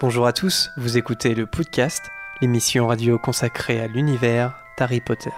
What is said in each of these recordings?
Bonjour à tous, vous écoutez le podcast, l'émission radio consacrée à l'univers d'Harry Potter.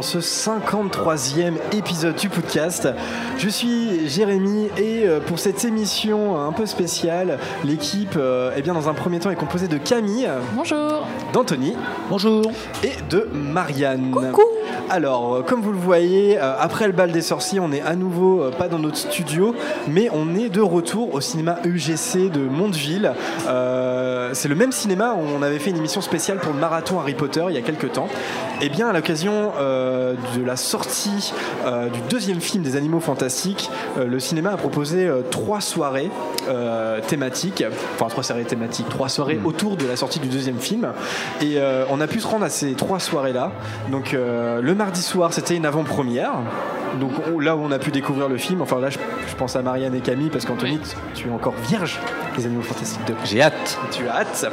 Dans ce 53e épisode du podcast. Je suis Jérémy et euh, pour cette émission un peu spéciale, l'équipe, euh, eh bien dans un premier temps, est composée de Camille, Bonjour. d'Anthony Bonjour. et de Marianne. Coucou alors, euh, comme vous le voyez, euh, après le bal des sorciers, on est à nouveau euh, pas dans notre studio, mais on est de retour au cinéma UGC de Mondeville. Euh, c'est le même cinéma où on avait fait une émission spéciale pour le marathon Harry Potter il y a quelques temps. Et bien, à l'occasion euh, de la sortie euh, du deuxième film des Animaux Fantastiques, euh, le cinéma a proposé euh, trois soirées euh, thématiques, enfin trois soirées thématiques, trois soirées autour de la sortie du deuxième film. Et euh, on a pu se rendre à ces trois soirées-là. Donc euh, le mardi soir, c'était une avant-première. Donc on- là où on a pu découvrir le film, enfin là je, je pense à Marianne et Camille parce qu'Anthony, Oui. tu es encore vierge des Animaux Fantastiques 2. J'ai hâte. Tu as hâte.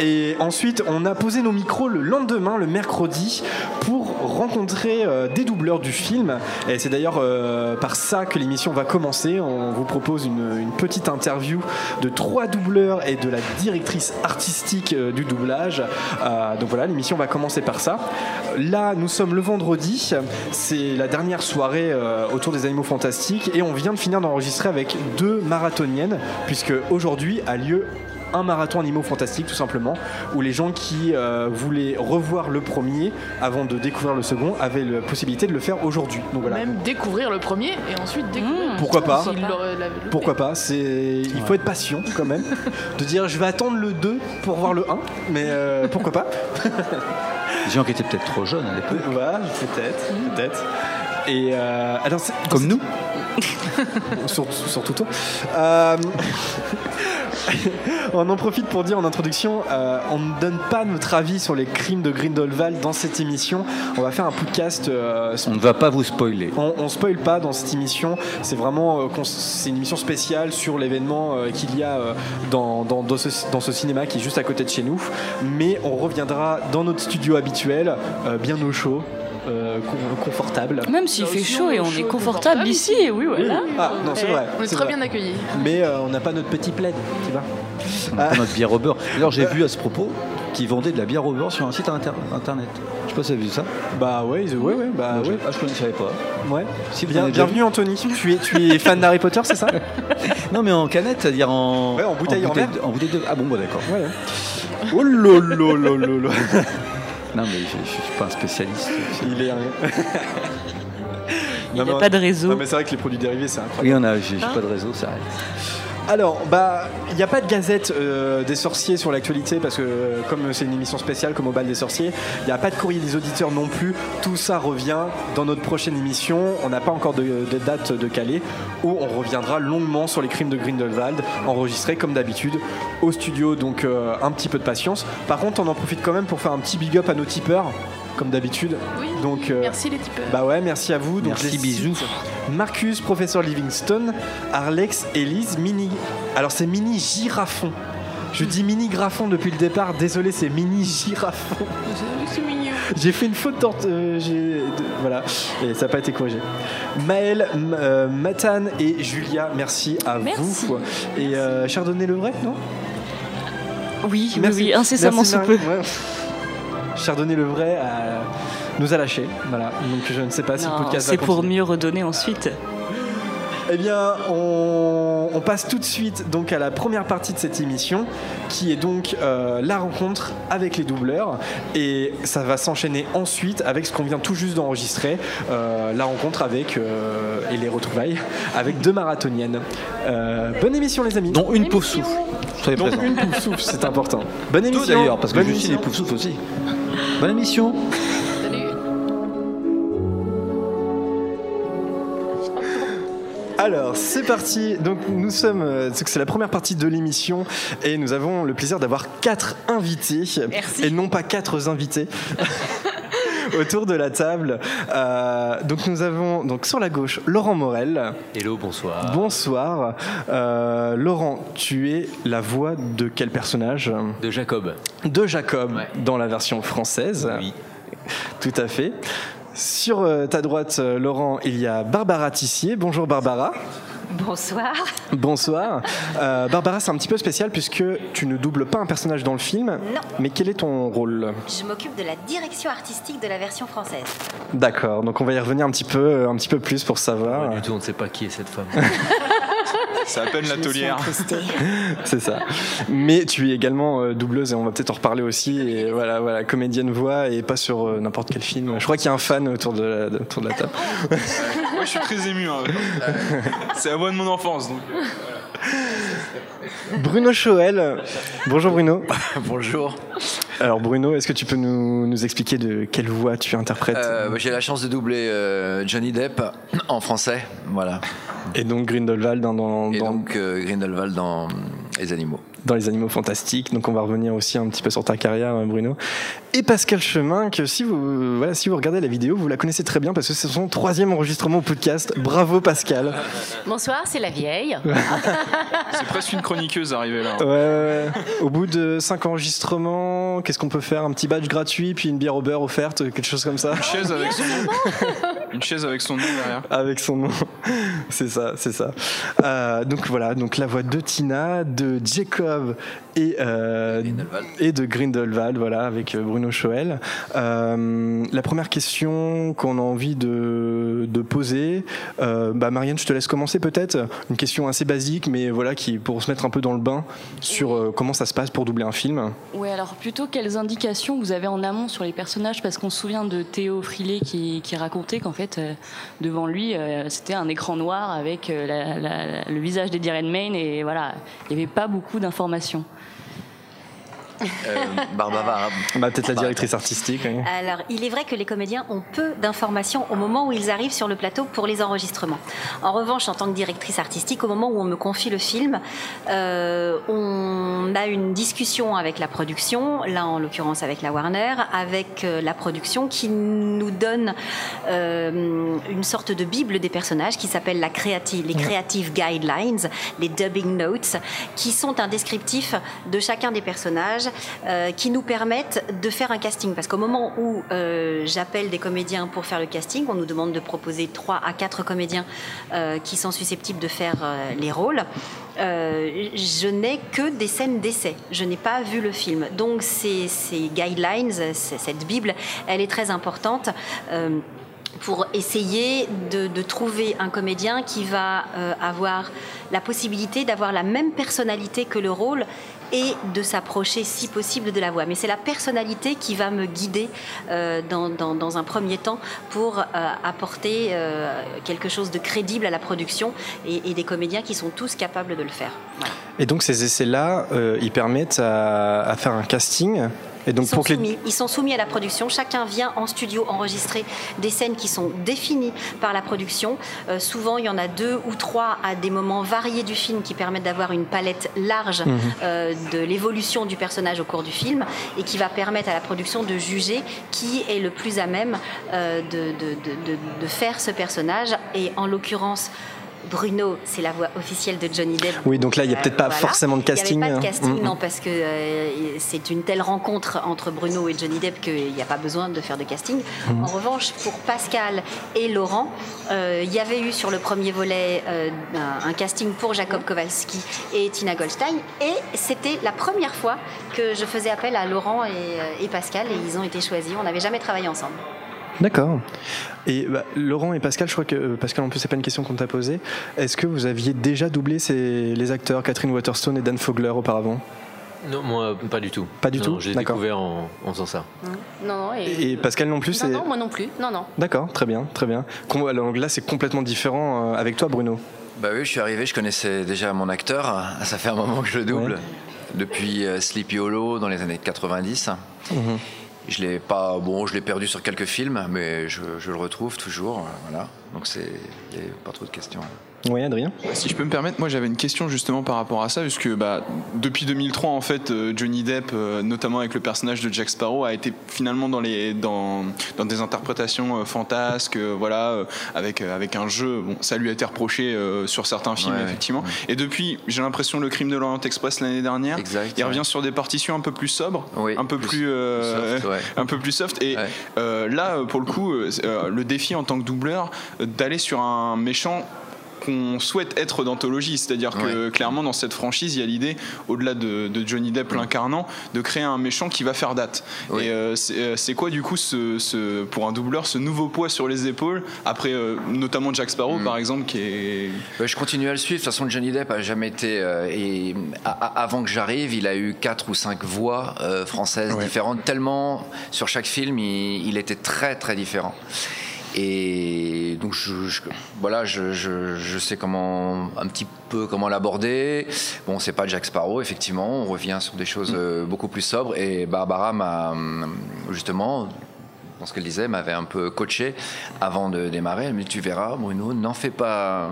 Et ensuite, on a posé nos micros le lendemain, le mercredi, pour rencontrer euh, des doubleurs du film. Et c'est d'ailleurs euh, par ça que l'émission va commencer. On vous propose une, petite interview de trois doubleurs et de la directrice artistique euh, du doublage. Donc voilà, l'émission va commencer par ça. Là, nous sommes le vendredi. C'est la dernière soirée autour des animaux fantastiques. Et on vient de finir d'enregistrer avec deux marathoniennes, puisque aujourd'hui a lieu un marathon animaux fantastiques tout simplement où les gens qui euh, voulaient revoir le premier avant de découvrir le second avaient la possibilité de le faire aujourd'hui donc voilà Même découvrir le premier et ensuite découvrir. le Pourquoi pas pourquoi pas c'est il faut être patient quand même de dire je vais attendre le 2 pour voir le 1 mais euh, pourquoi pas Des gens qui étaient peut-être trop jeunes à l'époque. voilà peut-être peut-être et euh, alors c'est- Comme nous. surtout, surtout toi. Euh, on en profite pour dire en introduction, euh, on ne donne pas notre avis sur les crimes de Grindelwald dans cette émission. On va faire un podcast. euh, On ne va pas vous spoiler. on, on spoil pas dans cette émission. C'est vraiment euh, c'est une émission spéciale sur l'événement qu'il y a dans, dans, dans ce, dans ce cinéma qui est juste à côté de chez nous. Mais on reviendra dans notre studio habituel, bien au chaud, euh, con- confortable. Même s'il Là fait chaud et on chaud est confortable confortable ici, oui, voilà. Ah non, c'est Eh, vrai. On est très vrai. bien accueillis. Mais euh, on n'a pas notre petit plaid, tu vois. On prend notre bière au beurre. D'ailleurs, j'ai vu à ce propos qu'ils vendaient de la bière au beurre sur un site inter- internet. Je sais pas si vous avez vu ça. Bah ouais, ils- ouais, ouais, bah ouais. Ah, je ne savais pas. ouais. Si vous Bien- bienvenue Anthony, tu es, tu es fan d'Harry Potter, c'est ça? Non, mais en canette, c'est-à-dire en. Ouais, en bouteille en En bouteille de. Ah bon, bah d'accord. Ouais. Oh lolo lolo Non, mais je, je suis pas un spécialiste. Il est. Il n'y a pas de réseau. Non mais c'est vrai que les produits dérivés c'est incroyable. Oui, on a. J'ai j'ai pas de réseau, ça arrête. Alors, bah, il n'y a pas de gazette euh, des sorciers sur l'actualité parce que comme c'est une émission spéciale comme au bal des sorciers, il n'y a pas de courrier des auditeurs non plus. Tout ça revient dans notre prochaine émission. On n'a pas encore de, date de calé où on reviendra longuement sur les crimes de Grindelwald, enregistrés comme d'habitude au studio. Donc euh, un petit peu de patience. Par contre, on en profite quand même pour faire un petit big up à nos tipeurs, comme d'habitude. Oui. Donc, euh, Merci les tipeurs. Bah ouais, merci à vous. Donc, Merci, bisous. Marcus, professeur Livingstone, Arlex, Elise, Mini. Alors c'est Mini Girafon. Je dis Mini Graffon depuis le départ. Désolé, c'est Mini Girafon. C'est- C'est mignon. J'ai fait une faute d'ort- euh, voilà, et ça n'a pas été corrigé. Maël, euh, Matane et Julia, merci à Merci. vous. Et euh, Chardonnay le vrai, non? Oui, oui, oui, incessamment Merci, sous peu. Ouais. Chardonnay le vrai euh, nous a lâchés. Voilà, donc je ne sais pas si le podcast va C'est pour mieux redonner ensuite. Eh bien, on, on passe tout de suite donc à la première partie de cette émission, qui est donc euh, la rencontre avec les doubleurs, et ça va s'enchaîner ensuite avec ce qu'on vient tout juste d'enregistrer, euh, la rencontre avec euh, et les retrouvailles avec deux marathoniennes. Euh, bonne émission les amis. Dont une pauvre souffle. Soyez Donc présents. une pouf souffle, c'est important. Bonne émission. d'ailleurs, parce que Bonne je suis des poufs souffles aussi. Bonne émission. Salut. Alors, c'est parti. Donc, nous sommes. euh, C'est c'est la première partie de l'émission et nous avons le plaisir d'avoir quatre invités. Merci. Et non pas quatre invités. autour de la table. Euh, donc nous avons donc sur la gauche Laurent Morel. Hello, bonsoir. Bonsoir. Euh, Laurent, tu es la voix de quel personnage? De Jacob. De Jacob Ouais. dans la version française. Oui. Tout à fait. Sur euh, ta droite, Laurent, il y a Barbara Tissier. Bonjour Barbara. Bonsoir. Bonsoir. Euh, Barbara, c'est un petit peu spécial puisque tu ne doubles pas un personnage dans le film. Non. Mais quel est ton rôle? Je m'occupe de la direction artistique de la version française. D'accord, donc on va y revenir un petit peu, un petit peu plus pour savoir. Pas du tout, on ne sait pas qui est cette femme. C'est à peine la taulière. C'est ça. Mais tu es également euh, doubleuse et on va peut-être en reparler aussi. Et voilà, voilà, comédienne voix et pas sur euh, n'importe quel film. Je crois qu'il y a un fan autour de la, de- autour de la table. Je suis très ému. hein. C'est la voix de mon enfance. Donc. Bruno Choel. Bonjour Bruno. Bonjour. Alors Bruno, est-ce que tu peux nous, nous expliquer de quelle voix tu interprètes Euh, J'ai la chance de doubler euh, Johnny Depp en français, voilà. Et donc Grindelwald dans, dans, Et donc euh, Grindelwald dans Les Animaux. Dans Les Animaux Fantastiques. Donc on va revenir aussi un petit peu sur ta carrière, euh, Bruno. Et Pascal Chemin, que si vous, voilà, si vous regardez la vidéo, vous la connaissez très bien parce que c'est son troisième enregistrement au podcast. Bravo Pascal. Bonsoir, c'est la vieille. C'est presque une chroniqueuse arrivée là. Ouais, ouais, ouais. Au bout de cinq enregistrements, qu'est-ce qu'on peut faire? Un petit badge gratuit, puis une bière au beurre offerte, quelque chose comme ça? Une chaise avec son nom. Une chaise avec son nom derrière. Avec son nom. c'est ça, c'est ça. Euh, donc voilà, donc la voix de Tina, de Jacob of et, euh, Grindelwald. et de Grindelwald, voilà, avec euh, Bruno Choel. Euh, la première question qu'on a envie de, de poser, euh, bah Marianne, je te laisse commencer peut-être. Une question assez basique, mais voilà, qui pour se mettre un peu dans le bain sur euh, comment ça se passe pour doubler un film. Oui, alors plutôt quelles indications vous avez en amont sur les personnages? Parce qu'on se souvient de Théo Frilé qui, qui racontait qu'en fait, euh, devant lui, euh, c'était un écran noir avec euh, la- la- le visage d'Eddie Redmayne et voilà, il n'y avait pas beaucoup d'informations. Euh, Barbara. Bah, peut-être la directrice artistique. oui. Alors, il est vrai que les comédiens ont peu d'informations au moment où ils arrivent sur le plateau pour les enregistrements. En revanche, en tant que directrice artistique, au moment où on me confie le film, euh, on a une discussion avec la production, là en l'occurrence avec la Warner, avec euh, la production qui nous donne euh, une sorte de bible des personnages qui s'appelle la créative, les Creative Guidelines, les dubbing notes, qui sont un descriptif de chacun des personnages euh, qui nous permettent de faire un casting. Parce qu'au moment où euh, j'appelle des comédiens pour faire le casting, on nous demande de proposer 3 à 4 comédiens euh, qui sont susceptibles de faire les rôles. Je n'ai que des scènes d'essai. Je n'ai pas vu le film. Donc ces, guidelines, cette Bible, elle est très importante. pour essayer de, trouver un comédien qui va avoir la possibilité d'avoir la même personnalité que le rôle et de s'approcher si possible de la voix. Mais c'est la personnalité qui va me guider euh, dans, un premier temps pour euh, apporter euh, quelque chose de crédible à la production et, des comédiens qui sont tous capables de le faire. Et donc ces essais-là, ils permettent à faire un casting. Et donc Ils sont, pour que les- soumis, ils sont soumis à la production. Chacun vient en studio enregistrer des scènes qui sont définies par la production. Euh, souvent, il y en a deux ou trois à des moments variés du film qui permettent d'avoir une palette large Mhm. euh, de l'évolution du personnage au cours du film et qui va permettre à la production de juger qui est le plus à même euh, de, de- de- de- de faire ce personnage. Et en l'occurrence, Bruno, c'est la voix officielle de Johnny Depp. Oui, donc là, il n'y a Euh, peut-être pas voilà. forcément de casting. Il n'y pas de casting, Mm, non, mm. parce que euh, c'est une telle rencontre entre Bruno et Johnny Depp qu'il n'y a pas besoin de faire de casting. Mm. En revanche, pour Pascal et Laurent, euh, il y avait eu sur le premier volet euh, un, un casting pour Jacob Kowalski et Tina Goldstein, et c'était la première fois que je faisais appel à Laurent et, euh, et Pascal, et ils ont été choisis. On n'avait jamais travaillé ensemble. D'accord. Et bah, Laurent et Pascal, je crois que euh, Pascal, en plus, c'est pas une question qu'on t'a posée. Est-ce que vous aviez déjà doublé ces, les acteurs Catherine Waterstone et Dan Fogler auparavant? Non, moi, pas du tout. Pas du Non, tout J'ai D'accord. découvert en, en faisant ça. Non, non, et... Et Pascal non plus, non, non, moi non plus. Non, non. D'accord, très bien, très bien. Alors là, c'est complètement différent euh, avec toi, Bruno. Bah oui, je suis arrivé, je connaissais déjà mon acteur. Ça fait un moment que je le double. Ouais. Depuis euh, Sleepy Hollow dans les années 90. Mhm. Je l'ai pas, bon, je l'ai perdu sur quelques films, mais je, je le retrouve toujours, voilà. Donc c'est, il n'y a pas trop de questions. Oui, Adrien? Si je peux me permettre, moi j'avais une question justement par rapport à ça, puisque bah, depuis 2003, en fait, euh, Johnny Depp, euh, notamment avec le personnage de Jack Sparrow, a été finalement dans, les, dans, dans des interprétations euh, fantasques, voilà, avec, avec un jeu. Bon, ça lui a été reproché euh, sur certains films, Ouais, effectivement. Et depuis, j'ai l'impression, Le Crime de l'Orient Express l'année dernière, Exact, il ouais. revient sur des partitions un peu plus sobres, Oui, un peu plus plus, euh, soft, ouais. un peu plus soft. Et Ouais. euh, là, pour le coup, le défi en tant que doubleur, euh, d'aller sur un méchant qu'on souhaite être d'anthologie, c'est-à-dire que clairement dans cette franchise il y a l'idée, au-delà de, de Johnny Depp l'incarnant, de créer un méchant qui va faire date. Et euh, c'est euh, c'est quoi du coup ce, ce- pour un doubleur ce nouveau poids sur les épaules après euh, notamment Jack Sparrow Mm. par exemple qui est Ouais, je continue à le suivre. De toute façon, Johnny Depp a jamais été. euh, et a- a- avant que j'arrive, il a eu quatre ou cinq voix françaises différentes. Tellement sur chaque film, il, il était très très différent. Et donc je, je- voilà, je, je- je sais comment un petit peu comment l'aborder. Bon, c'est pas Jack Sparrow, effectivement. On revient sur des choses euh, beaucoup plus sobres. Et Barbara m'a justement dans ce qu'elle disait, m'avait un peu coaché avant de démarrer. Elle me dit Tu verras, Bruno, n'en fais pas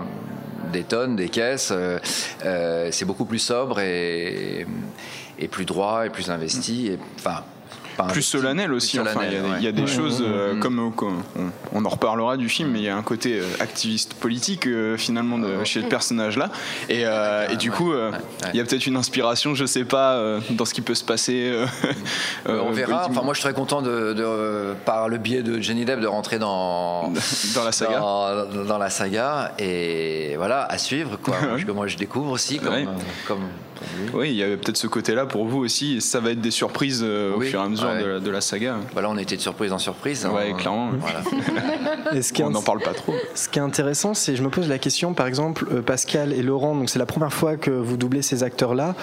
des tonnes, des caisses. euh, euh, c'est beaucoup plus sobre et, et plus droit et plus investi. Et, enfin, plus solennel plus aussi. Enfin, il y a, y des ouais. choses euh, comme, comme- on, on en reparlera du film, mais il y a un côté euh, activiste politique euh, finalement de, chez le personnage là. Et, euh, et du coup, il y a peut-être une inspiration, je sais pas, dans ce qui peut se passer. on euh, verra. Enfin, moi, je suis très content de, de- par le biais de Johnny Depp de rentrer dans dans la saga. Dans, dans la saga et voilà à suivre quoi. Parce que moi, je découvre aussi comme, Ouais. comme Oui, il y avait peut-être ce côté-là pour vous aussi. Et ça va être des surprises euh, au fur et à mesure ouais. de, la- de la saga. Voilà, on était de surprise en surprise. Ouais, hein. clairement. Voilà. Et ce qui est On n'en parle pas trop. Ce qui est intéressant, c'est je me pose la question, par exemple, euh, Pascal et Laurent, donc c'est la première fois que vous doublez ces acteurs-là.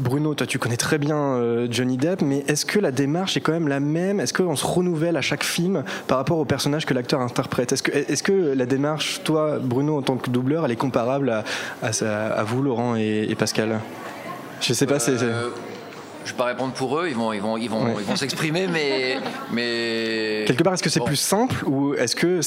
Bruno, toi tu connais très bien euh, Johnny Depp, mais est-ce que la démarche est quand même la même? Est-ce qu'on se renouvelle à chaque film par rapport au personnage que l'acteur interprète? Est-ce que, est que la démarche, toi Bruno en tant que doubleur, elle est comparable à, à à vous Laurent et, Pascal? Je sais pas, c'est- Euh, je vais pas répondre pour eux, ils vont, ils vont, ils vont, Ouais. ils vont s'exprimer, mais, mais Quelque part, est-ce que c'est Bon. plus simple ou est-ce que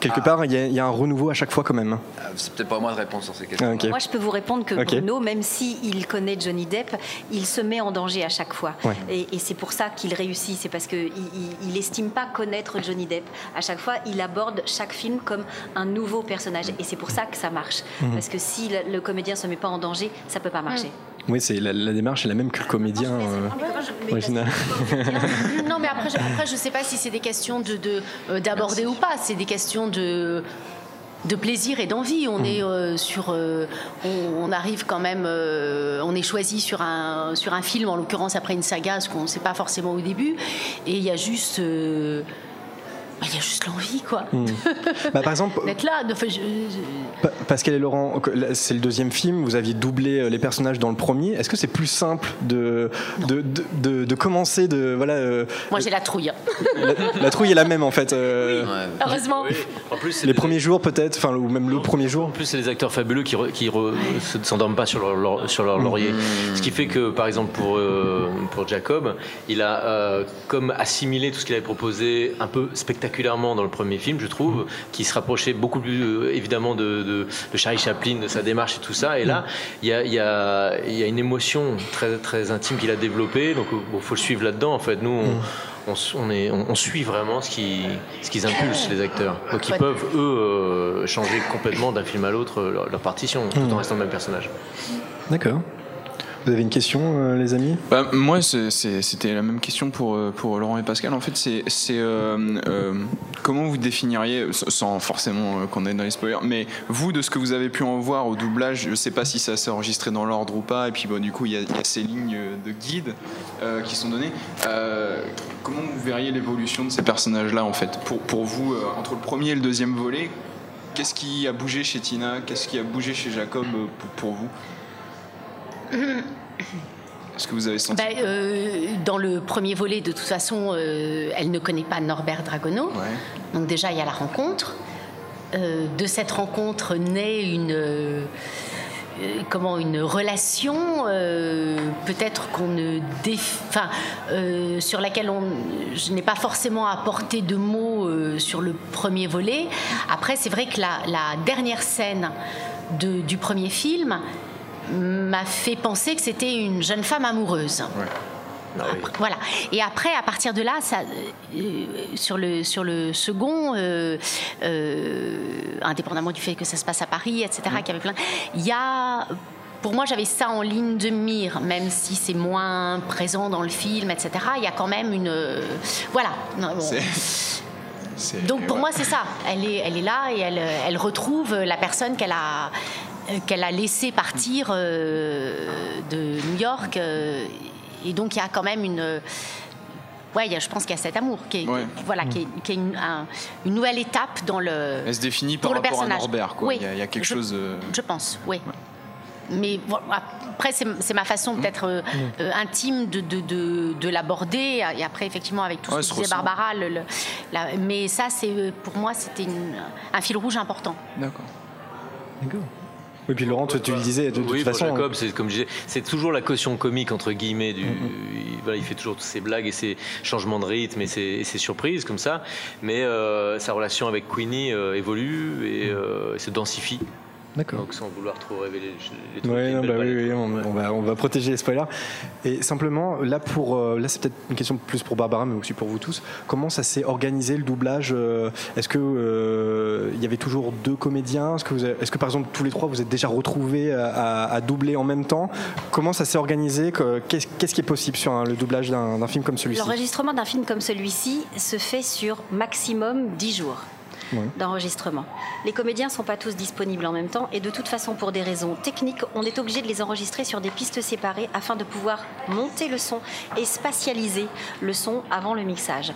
quelque Ah. part il y, a- il y a un renouveau à chaque fois quand même? Euh, c'est peut-être pas à moi de répondre sur ces questions. Ah. Moi, je peux vous répondre que Ok. Bruno, même s'il connaît Johnny Depp, il se met en danger à chaque fois. Ouais. Et, et c'est pour ça qu'il réussit. C'est parce qu'il il, il estime pas connaître Johnny Depp. À chaque fois, il aborde chaque film comme un nouveau personnage. Et c'est pour ça que ça marche. Mhm. Parce que si le, le comédien se met pas en danger, ça peut pas marcher. Oui, c'est la, la démarche est la même que le comédien euh, original. Non, mais après, je, après, je sais pas si c'est des questions de euh, d'aborder ou pas. C'est des questions de de plaisir et d'envie. On est euh, sur, euh, on, on arrive quand même, euh, on est choisi sur un sur un film, en l'occurrence après une saga, ce qu'on ne sait pas forcément au début. Et il y a juste, il y a juste l'envie, quoi, Bah, par exemple, d'être là. de- enfin, je- je- Pa- Pascal et Laurent, c'est le deuxième film, vous aviez doublé euh, les personnages dans le premier. Est-ce que c'est plus simple de, de, de, de- de commencer de. Voilà, euh, moi, j'ai la trouille. hein. la, la trouille est la même en fait. euh, Ouais. Heureusement. En plus, Les des- premiers jours peut-être, enfin, ou même le premier jour. En plus, c'est des acteurs fabuleux qui ne qui se- s'endorment pas sur leur, leur- sur leur laurier. Ce qui fait que, par exemple, pour, euh, pour Jacob, il a euh, comme assimilé tout ce qu'il avait proposé un peu spectaculairement dans le premier film, je trouve, qui se rapprochait beaucoup plus euh, évidemment de, de, de Charlie Chaplin, de sa démarche et tout ça. Et là, il y a, il y, a, il y a une émotion très, très intime qu'il a développée. Donc, il faut le suivre là-dedans. En fait, nous, on, on, s- on est, on, on suit vraiment ce qui- ce qu'ils impulsent, les acteurs. Donc, ils peuvent, eux, euh, changer complètement d'un film à l'autre euh, leur, leur partition, tout en restant le même personnage. D'accord. Vous avez une question, euh, les amis? Bah, moi, c'était la même question pour, euh, pour Laurent et Pascal. En fait, c'est euh, comment vous définiriez, sans forcément qu'on aille dans les spoilers, mais vous, de ce que vous avez pu en voir au doublage, je sais pas si ça s'est enregistré dans l'ordre ou pas, et puis bon, du coup, il y, a- ces lignes de guide qui sont données. Comment vous verriez l'évolution de ces personnages-là, en fait? Pour, pour vous, entre le premier et le deuxième volet, qu'est-ce qui a bougé chez Tina? Qu'est-ce qui a bougé chez Jacob pour vous? Est-ce que vous avez senti Ben, euh, dans le premier volet, de toute façon, euh, elle ne connaît pas Norbert Dragono. Ouais. Donc déjà, il y a la rencontre. Euh, de cette rencontre naît une, comment une relation, peut-être qu'on ne, enfin, sur laquelle on, je n'ai pas forcément apporté de mots sur le premier volet. Après, c'est vrai que la, la dernière scène de, du premier film m'a fait penser que c'était une jeune femme amoureuse. Ah voilà. Et après, à partir de là, ça, euh, sur, le, sur le second, euh, euh, indépendamment du fait que ça se passe à Paris, etc., mm. qu'il y avait plein, il y a pour moi, j'avais ça en ligne de mire, même si c'est moins présent dans le film, etc. Il y a quand même une. voilà. Donc pour moi, c'est ça. Elle est, elle est là et elle, elle retrouve la personne qu'elle a, qu'elle a laissé partir de New York et donc il y a quand même une ouais, je pense qu'il y a cet amour qui est, voilà, qui est, une, nouvelle étape dans le. Elle se définit par rapport personnage. à Norbert, quoi. il, y a, quelque chose. Je pense, oui. Mais après, c'est ma façon peut-être euh, euh, intime de, de, de, l'aborder. Et après, effectivement, avec tout ce que disait Barbara. Le, mais ça, c'est pour moi, c'était un fil rouge important. D'accord. D'accord. Oui, puis Laurent, tu le disais, de, toute façon. Jacob, c'est comme je disais, c'est toujours la caution comique entre guillemets. Du, il, voilà, il fait toujours toutes ses blagues et ses changements de rythme et ses, surprises comme ça. Mais euh, sa relation avec Queenie euh, évolue et euh, se densifie. D'accord. Donc sans vouloir trop révéler les trucs. Ouais, non, bah oui, oui, on, va, on va protéger les spoilers. Et simplement, là, pour, euh, là c'est peut-être une question plus pour Barbara, mais aussi pour vous tous. Comment ça s'est organisé le doublage euh, Est-ce que euh, il y avait toujours deux comédiens? Est-ce que, vous est-ce que par exemple tous les trois vous êtes déjà retrouvés à, doubler en même temps? Comment ça s'est organisé? Qu'est-ce, qu'est-ce qui est possible sur le doublage d'un, d'un film comme celui-ci? L'enregistrement d'un film comme celui-ci se fait sur maximum 10 jours d'enregistrement. Les comédiens ne sont pas tous disponibles en même temps et de toute façon, pour des raisons techniques, on est obligé de les enregistrer sur des pistes séparées afin de pouvoir monter le son et spatialiser le son avant le mixage.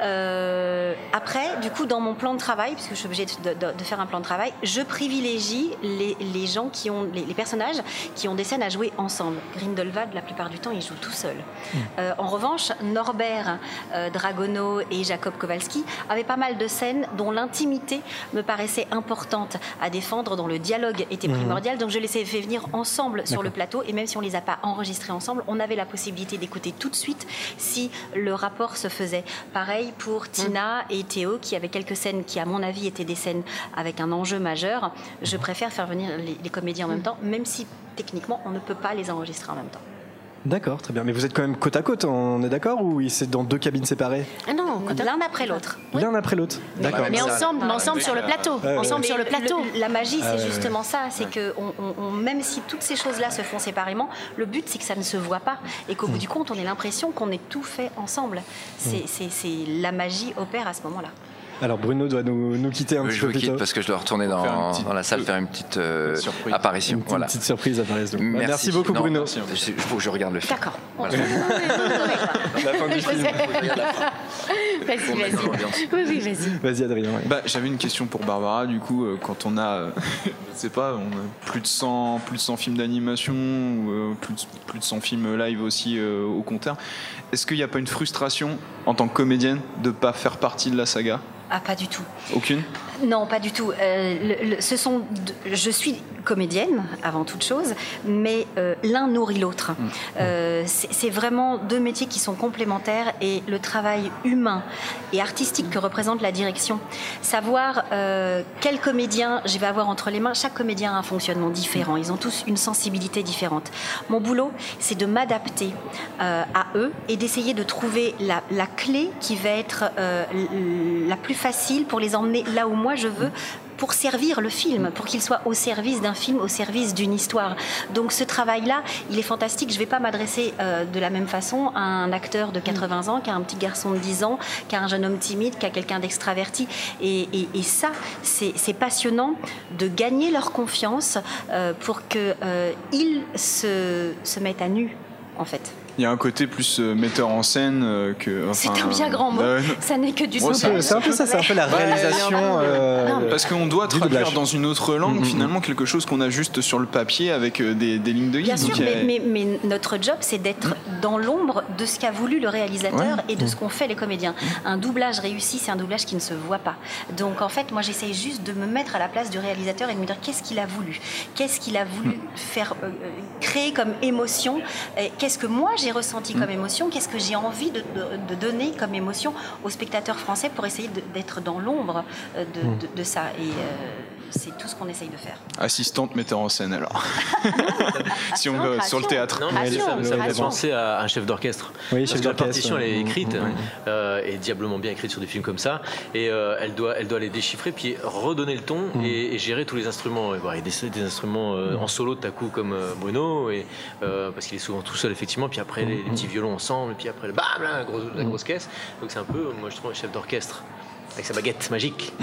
Euh, après, du coup, dans mon plan de travail, puisque je suis obligée de, faire un plan de travail, je privilégie les, gens qui ont, les, personnages qui ont des scènes à jouer ensemble. Grindelwald, la plupart du temps, il joue tout seul. Mm. Euh, en revanche, Norbert euh, Dragono et Jacob Kowalski avaient pas mal de scènes dont l'intimité me paraissait importante à défendre, dont le dialogue était mm. primordial. Donc je les ai fait venir ensemble sur le plateau, et même si on les a pas enregistrés ensemble, on avait la possibilité d'écouter tout de suite si le rapport se faisait. Pareil pour Tina et Théo, qui avaient quelques scènes qui, à mon avis, étaient des scènes avec un enjeu majeur. Je préfère faire venir les, comédiens en même temps, même si techniquement, on ne peut pas les enregistrer en même temps. D'accord, très bien. Mais vous êtes quand même côte à côte, on est d'accord Ou c'est dans deux cabines séparées ah Non, l'un après l'autre. L'un après l'autre, d'accord. Mais ensemble, ensemble sur le plateau. ensemble sur le plateau. la magie, c'est justement ça. C'est que même si toutes ces choses-là se font séparément, le but, c'est que ça ne se voit pas. Et qu'au bout du compte, on ait l'impression qu'on ait tout fait ensemble. C'est La magie opère à ce moment-là. Alors Bruno doit nous, quitter un petit peu. Je vous quitte parce que je dois retourner dans, la salle faire une petite euh, apparition. Une petite, surprise apparaisse. Merci. Merci. beaucoup Bruno. Il faut que je regarde le film. D'accord. la fin du film. Vas-y, vas-y. Oui, oui, vas-y. Vas-y, Adrien. Bah, J'avais une question pour Barbara. Du coup, euh, quand on a, euh, je sais pas, on a plus de 100, plus de 100 films d'animation, ou plus, de, plus de 100 films live aussi au compteur, est-ce qu'il n'y a pas une frustration en tant que comédienne de ne pas faire partie de la saga? Ah, pas du tout. Aucune Non, pas du tout. Euh, ce sont, je suis comédienne avant toute chose, mais euh, l'un nourrit l'autre. Mm. Euh, c'est vraiment deux métiers qui sont complémentaires et le travail humain et artistique que représente la direction. Savoir quel comédien je vais avoir entre les mains, chaque comédien a un fonctionnement différent. Ils ont tous une sensibilité différente. Mon boulot, c'est de m'adapter à eux et d'essayer de trouver la, la, clé qui va être la plus facile pour les emmener là où moi je veux pour servir le film, pour qu'il soit au service d'un film, au service d'une histoire. Donc ce travail-là, il est fantastique. Je ne vais pas m'adresser euh, de la même façon à un acteur de 80 ans qu'à un petit garçon de 10 ans, qu'à un jeune homme timide, qu'à quelqu'un d'extraverti. Et, ça, c'est passionnant de gagner leur confiance euh, pour qu'ils euh, se, se mettent à nu, en fait. Il y a un côté plus euh, metteur en scène euh, que. C'est un bien grand mot. euh, Ça n'est que du Ouais, doublage. C'est un peu ça, c'est un peu la Ouais, réalisation. euh, Parce qu'on doit du traduire dans une autre langue, Mhm. finalement, quelque chose qu'on a juste sur le papier avec des, des lignes de Bien guide. sûr, y a- mais, mais- mais notre job, c'est d'être dans l'ombre de ce qu'a voulu le réalisateur Ouais. et de ce qu'ont fait les comédiens. Un doublage réussi, c'est un doublage qui ne se voit pas. Donc en fait, moi, j'essaye juste de me mettre à la place du réalisateur et de me dire qu'est-ce qu'il a voulu, qu'est-ce qu'il a voulu faire euh, créer comme émotion, et qu'est-ce que moi j'ai ressenti comme émotion, qu'est-ce que j'ai envie de, de- de donner comme émotion aux spectateurs français pour essayer d'être dans l'ombre euh, de, de- de ça. Et euh, c'est tout ce qu'on essaye de faire. Assistante metteur en scène, alors. si on veut, sur le théâtre. Non, mais ça, ça me fait penser à un chef d'orchestre. Oui, Parce chef que la partition, elle est écrite, euh, et diablement bien écrite sur des films comme ça, et euh, elle, doit, elle doit les déchiffrer, puis redonner le ton Mhm. et, et gérer tous les instruments. Et il y a des, des instruments euh, en solo de coup comme euh, Bruno, et, euh, parce qu'il est souvent tout seul, effectivement, puis après les, les petits violons ensemble, et puis après le bam, là, la, grosse, la grosse caisse. Donc c'est un peu, moi je trouve, un chef d'orchestre. Avec sa baguette magique.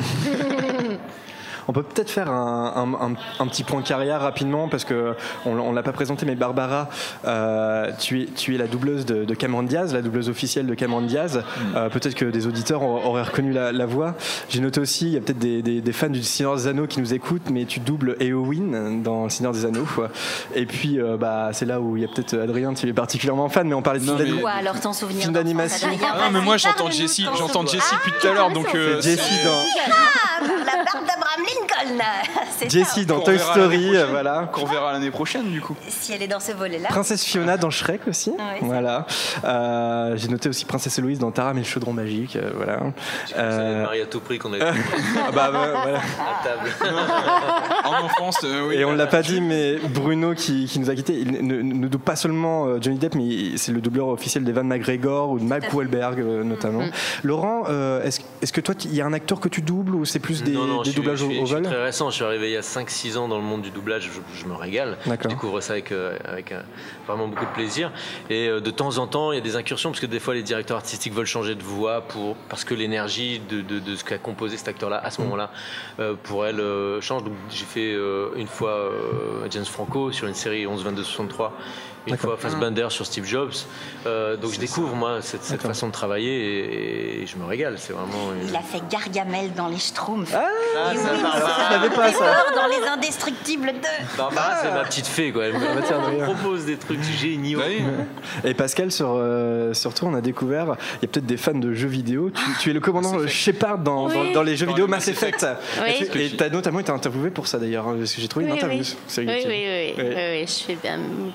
On peut peut-être faire un, un- un- un petit point carrière rapidement parce que on, on l'a pas présenté, mais Barbara, euh, tu, es, tu es la doubleuse de, de Cameron Diaz, la doubleuse officielle de Cameron Diaz. Euh, peut-être que des auditeurs aur- auraient reconnu la, la voix. J'ai noté aussi, il y a peut-être des, des- des fans du Seigneur des Anneaux qui nous écoutent, mais tu doubles Eowyn dans le Seigneur des Anneaux. Et puis, euh, bah, c'est là où il y a peut-être Adrien, tu es particulièrement fan, mais on parlait de Non, film Quoi alors ton souvenir Film d'animation. Adrien Ah, mais moi j'entends Jessie, j'entends. Jessie depuis tout à l'heure, donc euh, Jessie dans, Ah, la barbe d'Abraham Lincoln. Jessie dans Toy Story, voilà. qu'on verra l'année prochaine du coup. Si elle est dans ce volet-là. Princesse Fiona dans Shrek aussi. C'est voilà. Euh, J'ai noté aussi Princesse Héloïse dans Taram et le chaudron magique. euh, voilà. C'est Euh, Marie à tout prix qu'on a eu ah bah, bah, voilà. à table. En enfance, euh, oui. Et on l'a pas dit, mais Bruno qui, qui nous a quittés, il ne, ne double pas seulement euh, Johnny Depp, mais c'est le doubleur officiel d'Evan McGregor ou de Mac Wahlberg notamment. Laurent, euh, est-ce est-ce que toi, il y a un acteur que tu doubles ou c'est plus des, non, non, des je suis, doublages suis- au, au je suis vol très récent, je suis arrivé il y a 5-6 ans dans le monde du doublage, je, je me régale. Je découvre ça avec, euh, avec euh, vraiment beaucoup de plaisir. Et euh, de temps en temps, il y a des incursions, parce que des fois, les directeurs artistiques veulent changer de voix pour, parce que l'énergie de, de- de ce qu'a composé cet acteur-là à Mm. ce moment-là, euh, pour elle, change. Donc, j'ai fait une fois James Franco sur une série 11-22-63. Une fois Fassbender sur Steve Jobs. Euh, donc je découvre moi cette, façon de travailler et, et je me régale. C'est vraiment une... Il a fait Gargamel dans les Schtroumpfs. Ah, Ah, oui, pas, ça. Dans les Indestructibles 2. Barbara, c'est ma petite fée, quoi. Elle me, Ah, bah propose des trucs géniaux. Bah oui. Et Pascal, sur, euh, sur toi, on a découvert, il y a peut-être des fans de jeux vidéo. Tu, tu es le commandant Shepard dans, dans, Oui. dans les jeux Dans vidéo le Mass Mass Effect. Oui. Et tu as notamment été interviewé pour ça d'ailleurs, hein, parce que j'ai trouvé une Oui, interview oui. Oui, oui, Je fais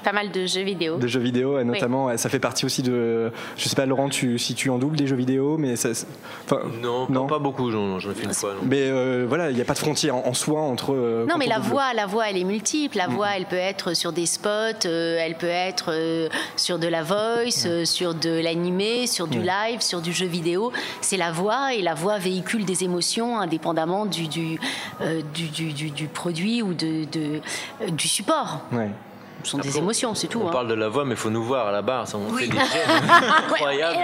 pas mal de jeux vidéo. de jeux vidéo, et notamment, ça fait partie aussi de. Je sais pas, Laurent, tu, si tu en doubles des jeux vidéo, mais ça. c'est- Enfin, Non, Non? Pas, beaucoup, j'en ai fait une fois. non. mais euh, voilà, il n'y a pas de frontière en, en soi entre. euh, Non, mais on la double. voix, la voix, elle est multiple. La voix, elle peut être sur des spots, euh, elle peut être euh, sur de la voice, euh, sur de l'animé, sur du live, sur du jeu vidéo. C'est la voix et la voix véhicule des émotions indépendamment du du, euh, du, du- du- du produit ou de, de- euh, du support. Ouais. Ce sont des émotions, c'est tout. On hein. parle de la voix, mais il faut nous voir à la barre. Ça, on fait des gestes incroyables.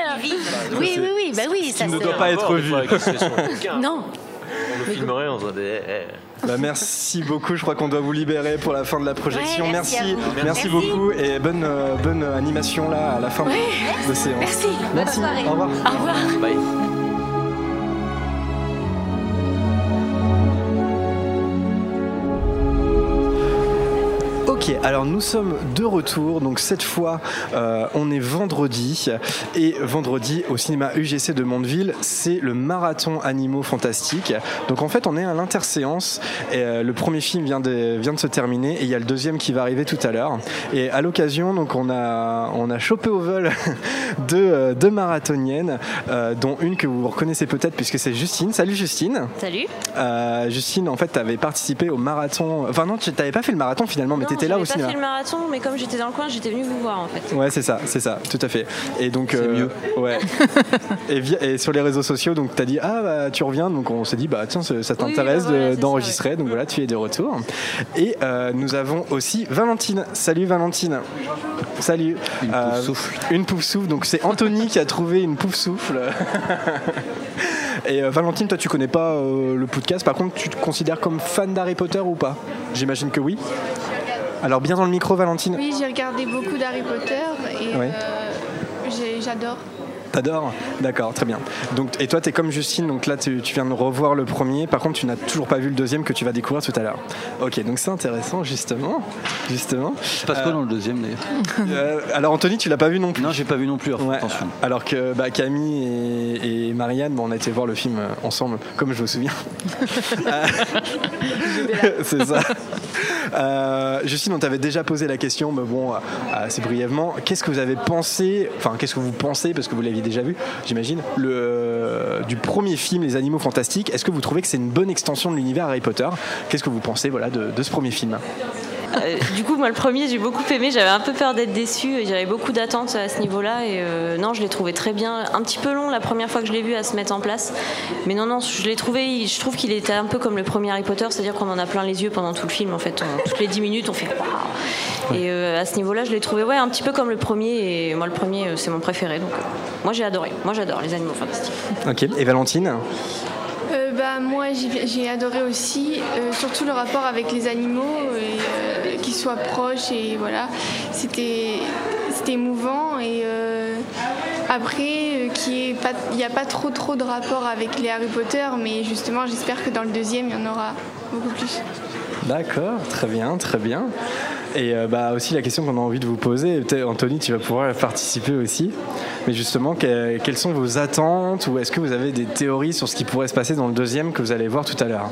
Oui, oui, oui, bah oui, ça ne doit pas être vu. Non, On nous filmerait, on se dirait, eh, eh. Bah, merci beaucoup. Je crois qu'on doit vous libérer pour la fin de la projection. Ouais, merci merci, vous. merci, Merci. beaucoup et bonne, euh, bonne animation là à la fin de- de séance. merci. Merci. soirée. Au revoir. Au revoir. Bye. Ok, alors nous sommes de retour. Donc cette fois, euh, on est vendredi. Et vendredi, au cinéma UGC de Mondeville, c'est le marathon Animaux Fantastiques. Donc en fait, on est à l'interséance. Et, euh, le premier film vient de, vient de se terminer. Et il y a le deuxième qui va arriver tout à l'heure. Et à l'occasion, donc on a, on a chopé au vol deux, euh, deux marathoniennes, dont une que vous reconnaissez peut-être puisque c'est Justine. Salut Justine. Salut. Justine, en fait, tu avais participé au marathon. Enfin, non, tu n'avais pas fait le marathon finalement, mais tu étais là au pas cinéma. fait le marathon, mais comme j'étais dans le coin, j'étais venue vous voir en fait. Ouais, c'est ça, c'est ça, tout à fait. Et donc, mieux. Ouais. et, via- et sur les réseaux sociaux, donc t'as dit ah bah, tu reviens, donc on s'est dit bah tiens ça Oui, t'intéresse bah voilà, de- c'est ça, d'enregistrer, donc voilà tu es de retour. Et euh, nous avons aussi Valentine. Salut Valentine. Salut. Une pouf Euh, souffle. Une pouf souffle. Donc c'est Anthony qui a trouvé une pouf souffle. Et euh, Valentine, toi tu connais pas euh, le podcast, par contre tu te considères comme fan d'Harry Potter ou pas? J'imagine que oui. Alors bien dans le micro, Valentine. Oui, j'ai regardé beaucoup d'Harry Potter et Oui. euh, j'adore. T'adores D'accord, très bien. Donc, et toi, tu es comme Justine, donc là, tu, tu viens de revoir le premier. Par contre, tu n'as toujours pas vu le deuxième que tu vas découvrir tout à l'heure. Ok, donc c'est intéressant, justement. justement. Se passe quoi dans le deuxième d'ailleurs Euh, alors, Anthony, tu l'as pas vu non plus Non, j'ai pas vu non plus. alors Ouais. Attention. Alors que bah, Camille et, et Marianne, bon, on a été voir le film euh, ensemble, comme je me souviens. Euh, c'est ça. Euh, Justine, on t'avait déjà posé la question, mais bon, euh, assez brièvement. Qu'est-ce que vous avez pensé, enfin, qu'est-ce que vous pensez, parce que vous l'aviez déjà vu, j'imagine, le, euh, du premier film, Les Animaux Fantastiques Est-ce que vous trouvez que c'est une bonne extension de l'univers Harry Potter? Qu'est-ce que vous pensez voilà, de, ce premier film? Euh, du coup, moi, le premier, j'ai beaucoup aimé. J'avais un peu peur d'être déçue et j'avais beaucoup d'attentes à ce niveau-là. Et euh, non, je l'ai trouvé très bien. Un petit peu long la première fois que je l'ai vu à se mettre en place. Mais non, non, je l'ai trouvé. Je trouve qu'il était un peu comme le premier Harry Potter, c'est-à-dire qu'on en a plein les yeux pendant tout le film. En fait, toutes les 10 minutes, on fait waouh. Et euh, à ce niveau-là, je l'ai trouvé ouais, un petit peu comme le premier. Et moi, le premier, euh, c'est mon préféré. Donc, euh, moi, j'ai adoré. Moi, j'adore les animaux fantastiques. Ok, et Valentine? Euh, bah, moi, j'ai adoré aussi, euh, surtout le rapport avec les animaux, euh, qu'ils soient proches, et voilà. C'était c'était émouvant, et euh, après, euh, qu'il y ait pas- il n'y a pas trop trop de rapport avec les Harry Potter, mais justement, j'espère que dans le deuxième, il y en aura beaucoup plus. D'accord, très bien, très bien. Et euh, bah, aussi la question qu'on a envie de vous poser, peut-être Anthony, tu vas pouvoir participer aussi. Mais justement, que- quelles sont vos attentes ou est-ce que vous avez des théories sur ce qui pourrait se passer dans le deuxième que vous allez voir tout à l'heure?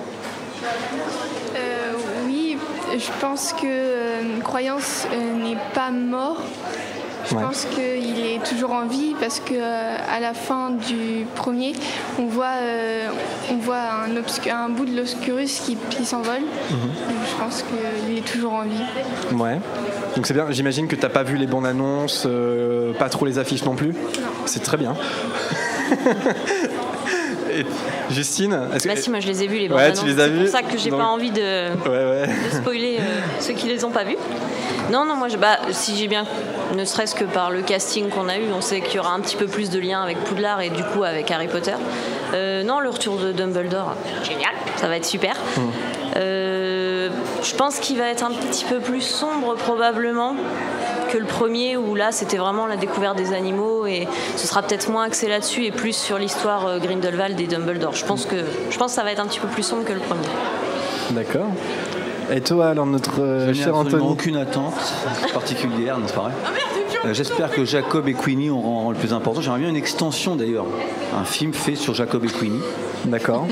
Euh, oui, je pense que euh, Croyance n'est pas mort. Je Ouais. pense qu'il est toujours en vie parce que euh, à la fin du premier, on voit, euh, on voit un, bout de l'Obscurus qui, qui s'envole. Donc, Je pense qu'il est toujours en vie. Ouais. Donc c'est bien, j'imagine que tu n'as pas vu les bandes annonces, euh, pas trop les affiches non plus C'est très bien. Et Justine est-ce que- Bah si, moi je les ai vus les Ouais, bandes annonces. tu les as C'est pour ça que j'ai Donc- pas envie de, Ouais, ouais. de spoiler euh, ceux qui les ont pas vus. Non, non, moi, je, bah, si j'ai bien, ne serait-ce que par le casting qu'on a eu, on sait qu'il y aura un petit peu plus de liens avec Poudlard et du coup avec Harry Potter. Euh, non, le retour de Dumbledore, génial, ça va être super. Euh, je pense qu'il va être un petit peu plus sombre probablement que le premier où là c'était vraiment la découverte des animaux et ce sera peut-être moins axé là-dessus et plus sur l'histoire euh, Grindelwald et Dumbledore. Je pense que je pense que ça va être un petit peu plus sombre que le premier. D'accord. Et toi, alors, notre euh, cher absolument Anthony aucune attente particulière, non c'est pas vrai Euh, J'espère que Jacob et Queenie auront le plus important. J'aimerais bien une extension d'ailleurs, un film fait sur Jacob et Queenie. D'accord.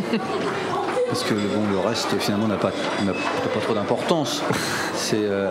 Parce que bon, le reste finalement n'a pas, n'a pas trop d'importance. C'est euh,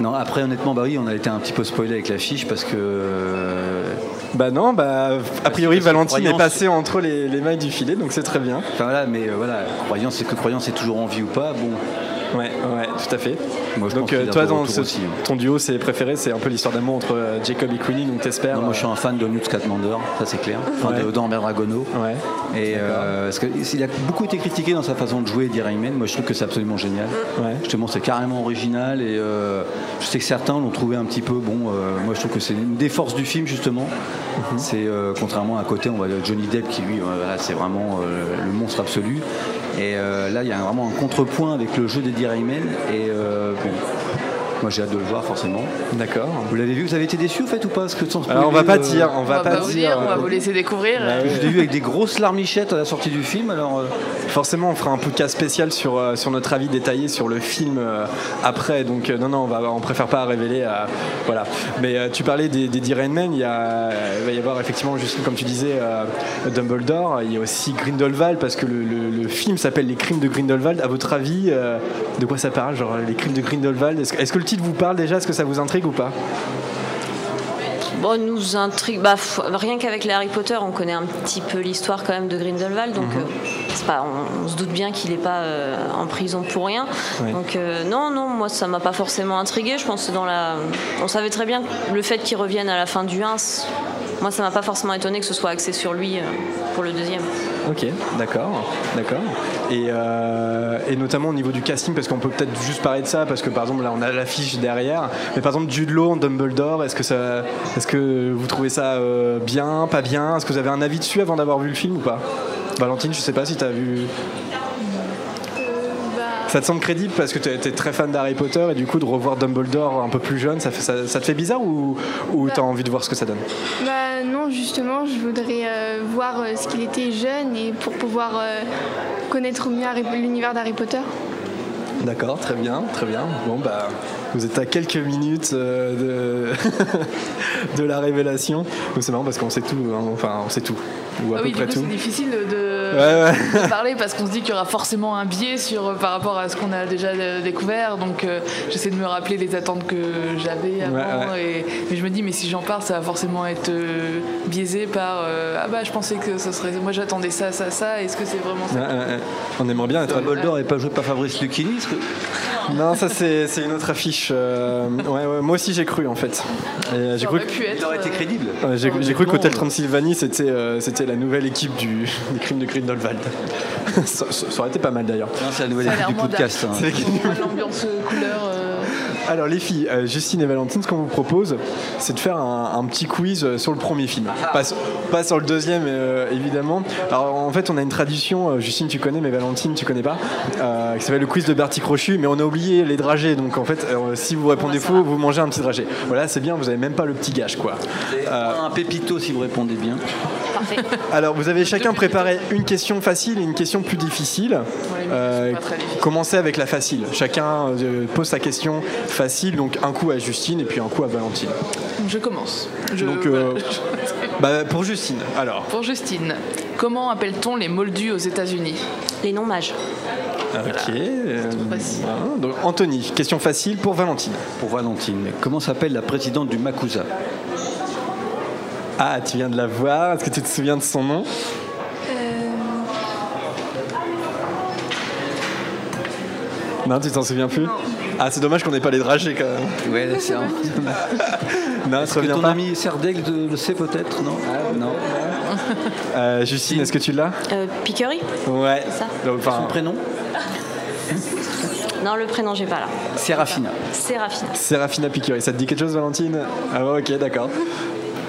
non. Après honnêtement, bah oui, on a été un petit peu spoilé avec l'affiche parce que euh, Bah non, bah a priori Valentine est passée entre les, les mailles du filet, donc c'est très bien. Enfin voilà, mais euh, voilà, croyance, c'est que croyance est toujours en vie ou pas. Bon, ouais, tout à fait. moi je Donc pense euh, toi, dans retour ce- aussi. hein. ton duo, c'est préféré, c'est un peu l'histoire d'amour entre euh, Jacob et Queenie, donc t'espères. Moi je suis euh, un fan de Newt Scamander, ça c'est clair. Enfin, Ouais. de d'Amber Dragono. Ouais. Et euh, parce que il a beaucoup été critiqué dans sa façon de jouer, Rayman. Moi, je trouve que c'est absolument génial. Ouais. Justement, c'est carrément original et euh, je sais que certains l'ont trouvé un petit peu bon. euh, moi, je trouve que c'est une des forces du film justement. C'est euh, contrairement à côté, on va dire Johnny Depp qui lui, voilà, c'est vraiment le monstre absolu. Et euh, là, il y a vraiment un contrepoint avec le jeu d'Eddie Rayman. Et euh, moi, j'ai hâte de le voir forcément. D'accord. Vous l'avez vu Vous avez été déçu au fait ou pas? Parce que sans Alors on va pas euh, dire, on va On va pas pas vous dire, on va euh, vous laisser découvrir. Ouais, Je l'ai vu avec des grosses larmichettes à la sortie du film. Alors. euh, Forcément, on fera un podcast spécial sur, euh, sur notre avis détaillé sur le film euh, après. Donc, euh, non, non, on, va, on préfère pas révéler. euh, voilà. Mais euh, tu parlais des, des Dear Men. Il, y a, il va y avoir effectivement, juste comme tu disais, euh, Dumbledore. Il y a aussi Grindelwald parce que le, le- le film s'appelle Les Crimes de Grindelwald. À votre avis, euh, de quoi ça parle Genre, les Crimes de Grindelwald? Est-ce que, est-ce que le titre vous parle déjà Est-ce que ça vous intrigue ou pas Bon, nous intrigue. Bah, rien qu'avec les Harry Potter, on connaît un petit peu l'histoire quand même de Grindelwald, donc euh, c'est pas, on, on se doute bien qu'il n'est pas euh, en prison pour rien. Donc euh, non, non, moi ça m'a pas forcément intrigué. Je pense que dans la, on savait très bien que le fait qu'il revienne à la fin du 1, c- moi ça m'a pas forcément étonné que ce soit axé sur lui euh, pour le deuxième. Ok, d'accord, d'accord. Et, euh, et notamment au niveau du casting, parce qu'on peut peut-être juste parler de ça, parce que par exemple là on a l'affiche derrière, mais par exemple Jude en Dumbledore, est-ce que ça, est-ce que vous trouvez ça euh, bien, pas bien? Est-ce que vous avez un avis dessus avant d'avoir vu le film ou pas? Valentine, je sais pas si tu as vu. Bah, Ça te semble crédible parce que tu es très fan d'Harry Potter et du coup de revoir Dumbledore un peu plus jeune, ça, fait, ça, ça te fait bizarre ou, ou tu as envie de voir ce que ça donne Bah non, justement, je voudrais euh, voir euh, ce qu'il était jeune et pour pouvoir euh, connaître mieux Harry- l'univers d'Harry Potter. D'accord, très bien, très bien. Bon, bah, vous êtes à quelques minutes euh, de, de la révélation. C'est marrant parce qu'on sait tout, hein, enfin, on sait tout, ou à Ah peu oui, du près coup, tout. c'est difficile de, Ouais, ouais. de parler parce qu'on se dit qu'il y aura forcément un biais sur, par rapport à ce qu'on a déjà euh, découvert. Donc, euh, j'essaie de me rappeler les attentes que j'avais avant. Ouais, Et, mais je me dis, mais si j'en parle, ça va forcément être euh, biaisé par euh, Ah bah, je pensais que ce serait. Moi, j'attendais ça, ça, ça. Est-ce que c'est vraiment ça? Ouais, ouais, ouais. On aimerait bien être. Dumbledore n'est pas joué par Fabrice Lucchini que- Non, ça c'est une autre affiche. euh, ouais, ouais, moi aussi j'ai cru en fait. Et, euh, j'ai Ça cru pu être. Il aurait été euh, crédible. Ouais, J'ai cru euh, Transylvanie c'était euh, c'était la nouvelle équipe du, des crimes de Grindelwald. ça, ça- ça aurait été pas mal d'ailleurs. C'est la nouvelle équipe du podcast. hein. L'ambiance euh, couleur. Alors les filles, euh, Justine et Valentine, ce qu'on vous propose, c'est de faire un, un petit quiz euh, sur le premier film. Pas, sur- pas sur le deuxième, euh, évidemment. Alors en fait, on a une tradition, Justine tu connais, mais Valentine tu connais pas, euh, qui s'appelle le quiz de Bertie Crochu, mais on a oublié les dragées. Donc en fait, euh, si vous répondez faux, vous mangez un petit dragé. Voilà, c'est bien, vous avez même pas le petit gage, quoi. Un pépito si vous répondez bien. Parfait. Alors vous avez chacun préparé une question facile et une question plus difficile. Euh, commencez avec la facile. Chacun euh, pose sa question facile, donc un coup à Justine et puis un coup à Valentine. Je commence. Je- Donc, euh, Bah, pour Justine, alors. Pour Justine, comment appelle-t-on les moldus aux États-Unis? Les non-mages. Ok. euh. Donc, Anthony, question facile pour Valentine. Pour Valentine, comment s'appelle la présidente du Makusa? Ah, tu viens de la voir. Est-ce que tu te souviens de son nom? Non, tu t'en souviens plus? Ah, c'est dommage qu'on n'ait pas les dragées quand même. Ouais, c'est un... Non, Est-ce ça que ton pas. ami Serdaigle le sait peut-être Non? Non. Euh, Justine, est-ce que tu l'as? Euh, Piquerie Ouais. Ça. Enfin, Son prénom? Non, le prénom, j'ai pas là. Serafina. Séraphine. Séraphina Piquerie. Ça te dit quelque chose, Valentine? Ah ok, d'accord.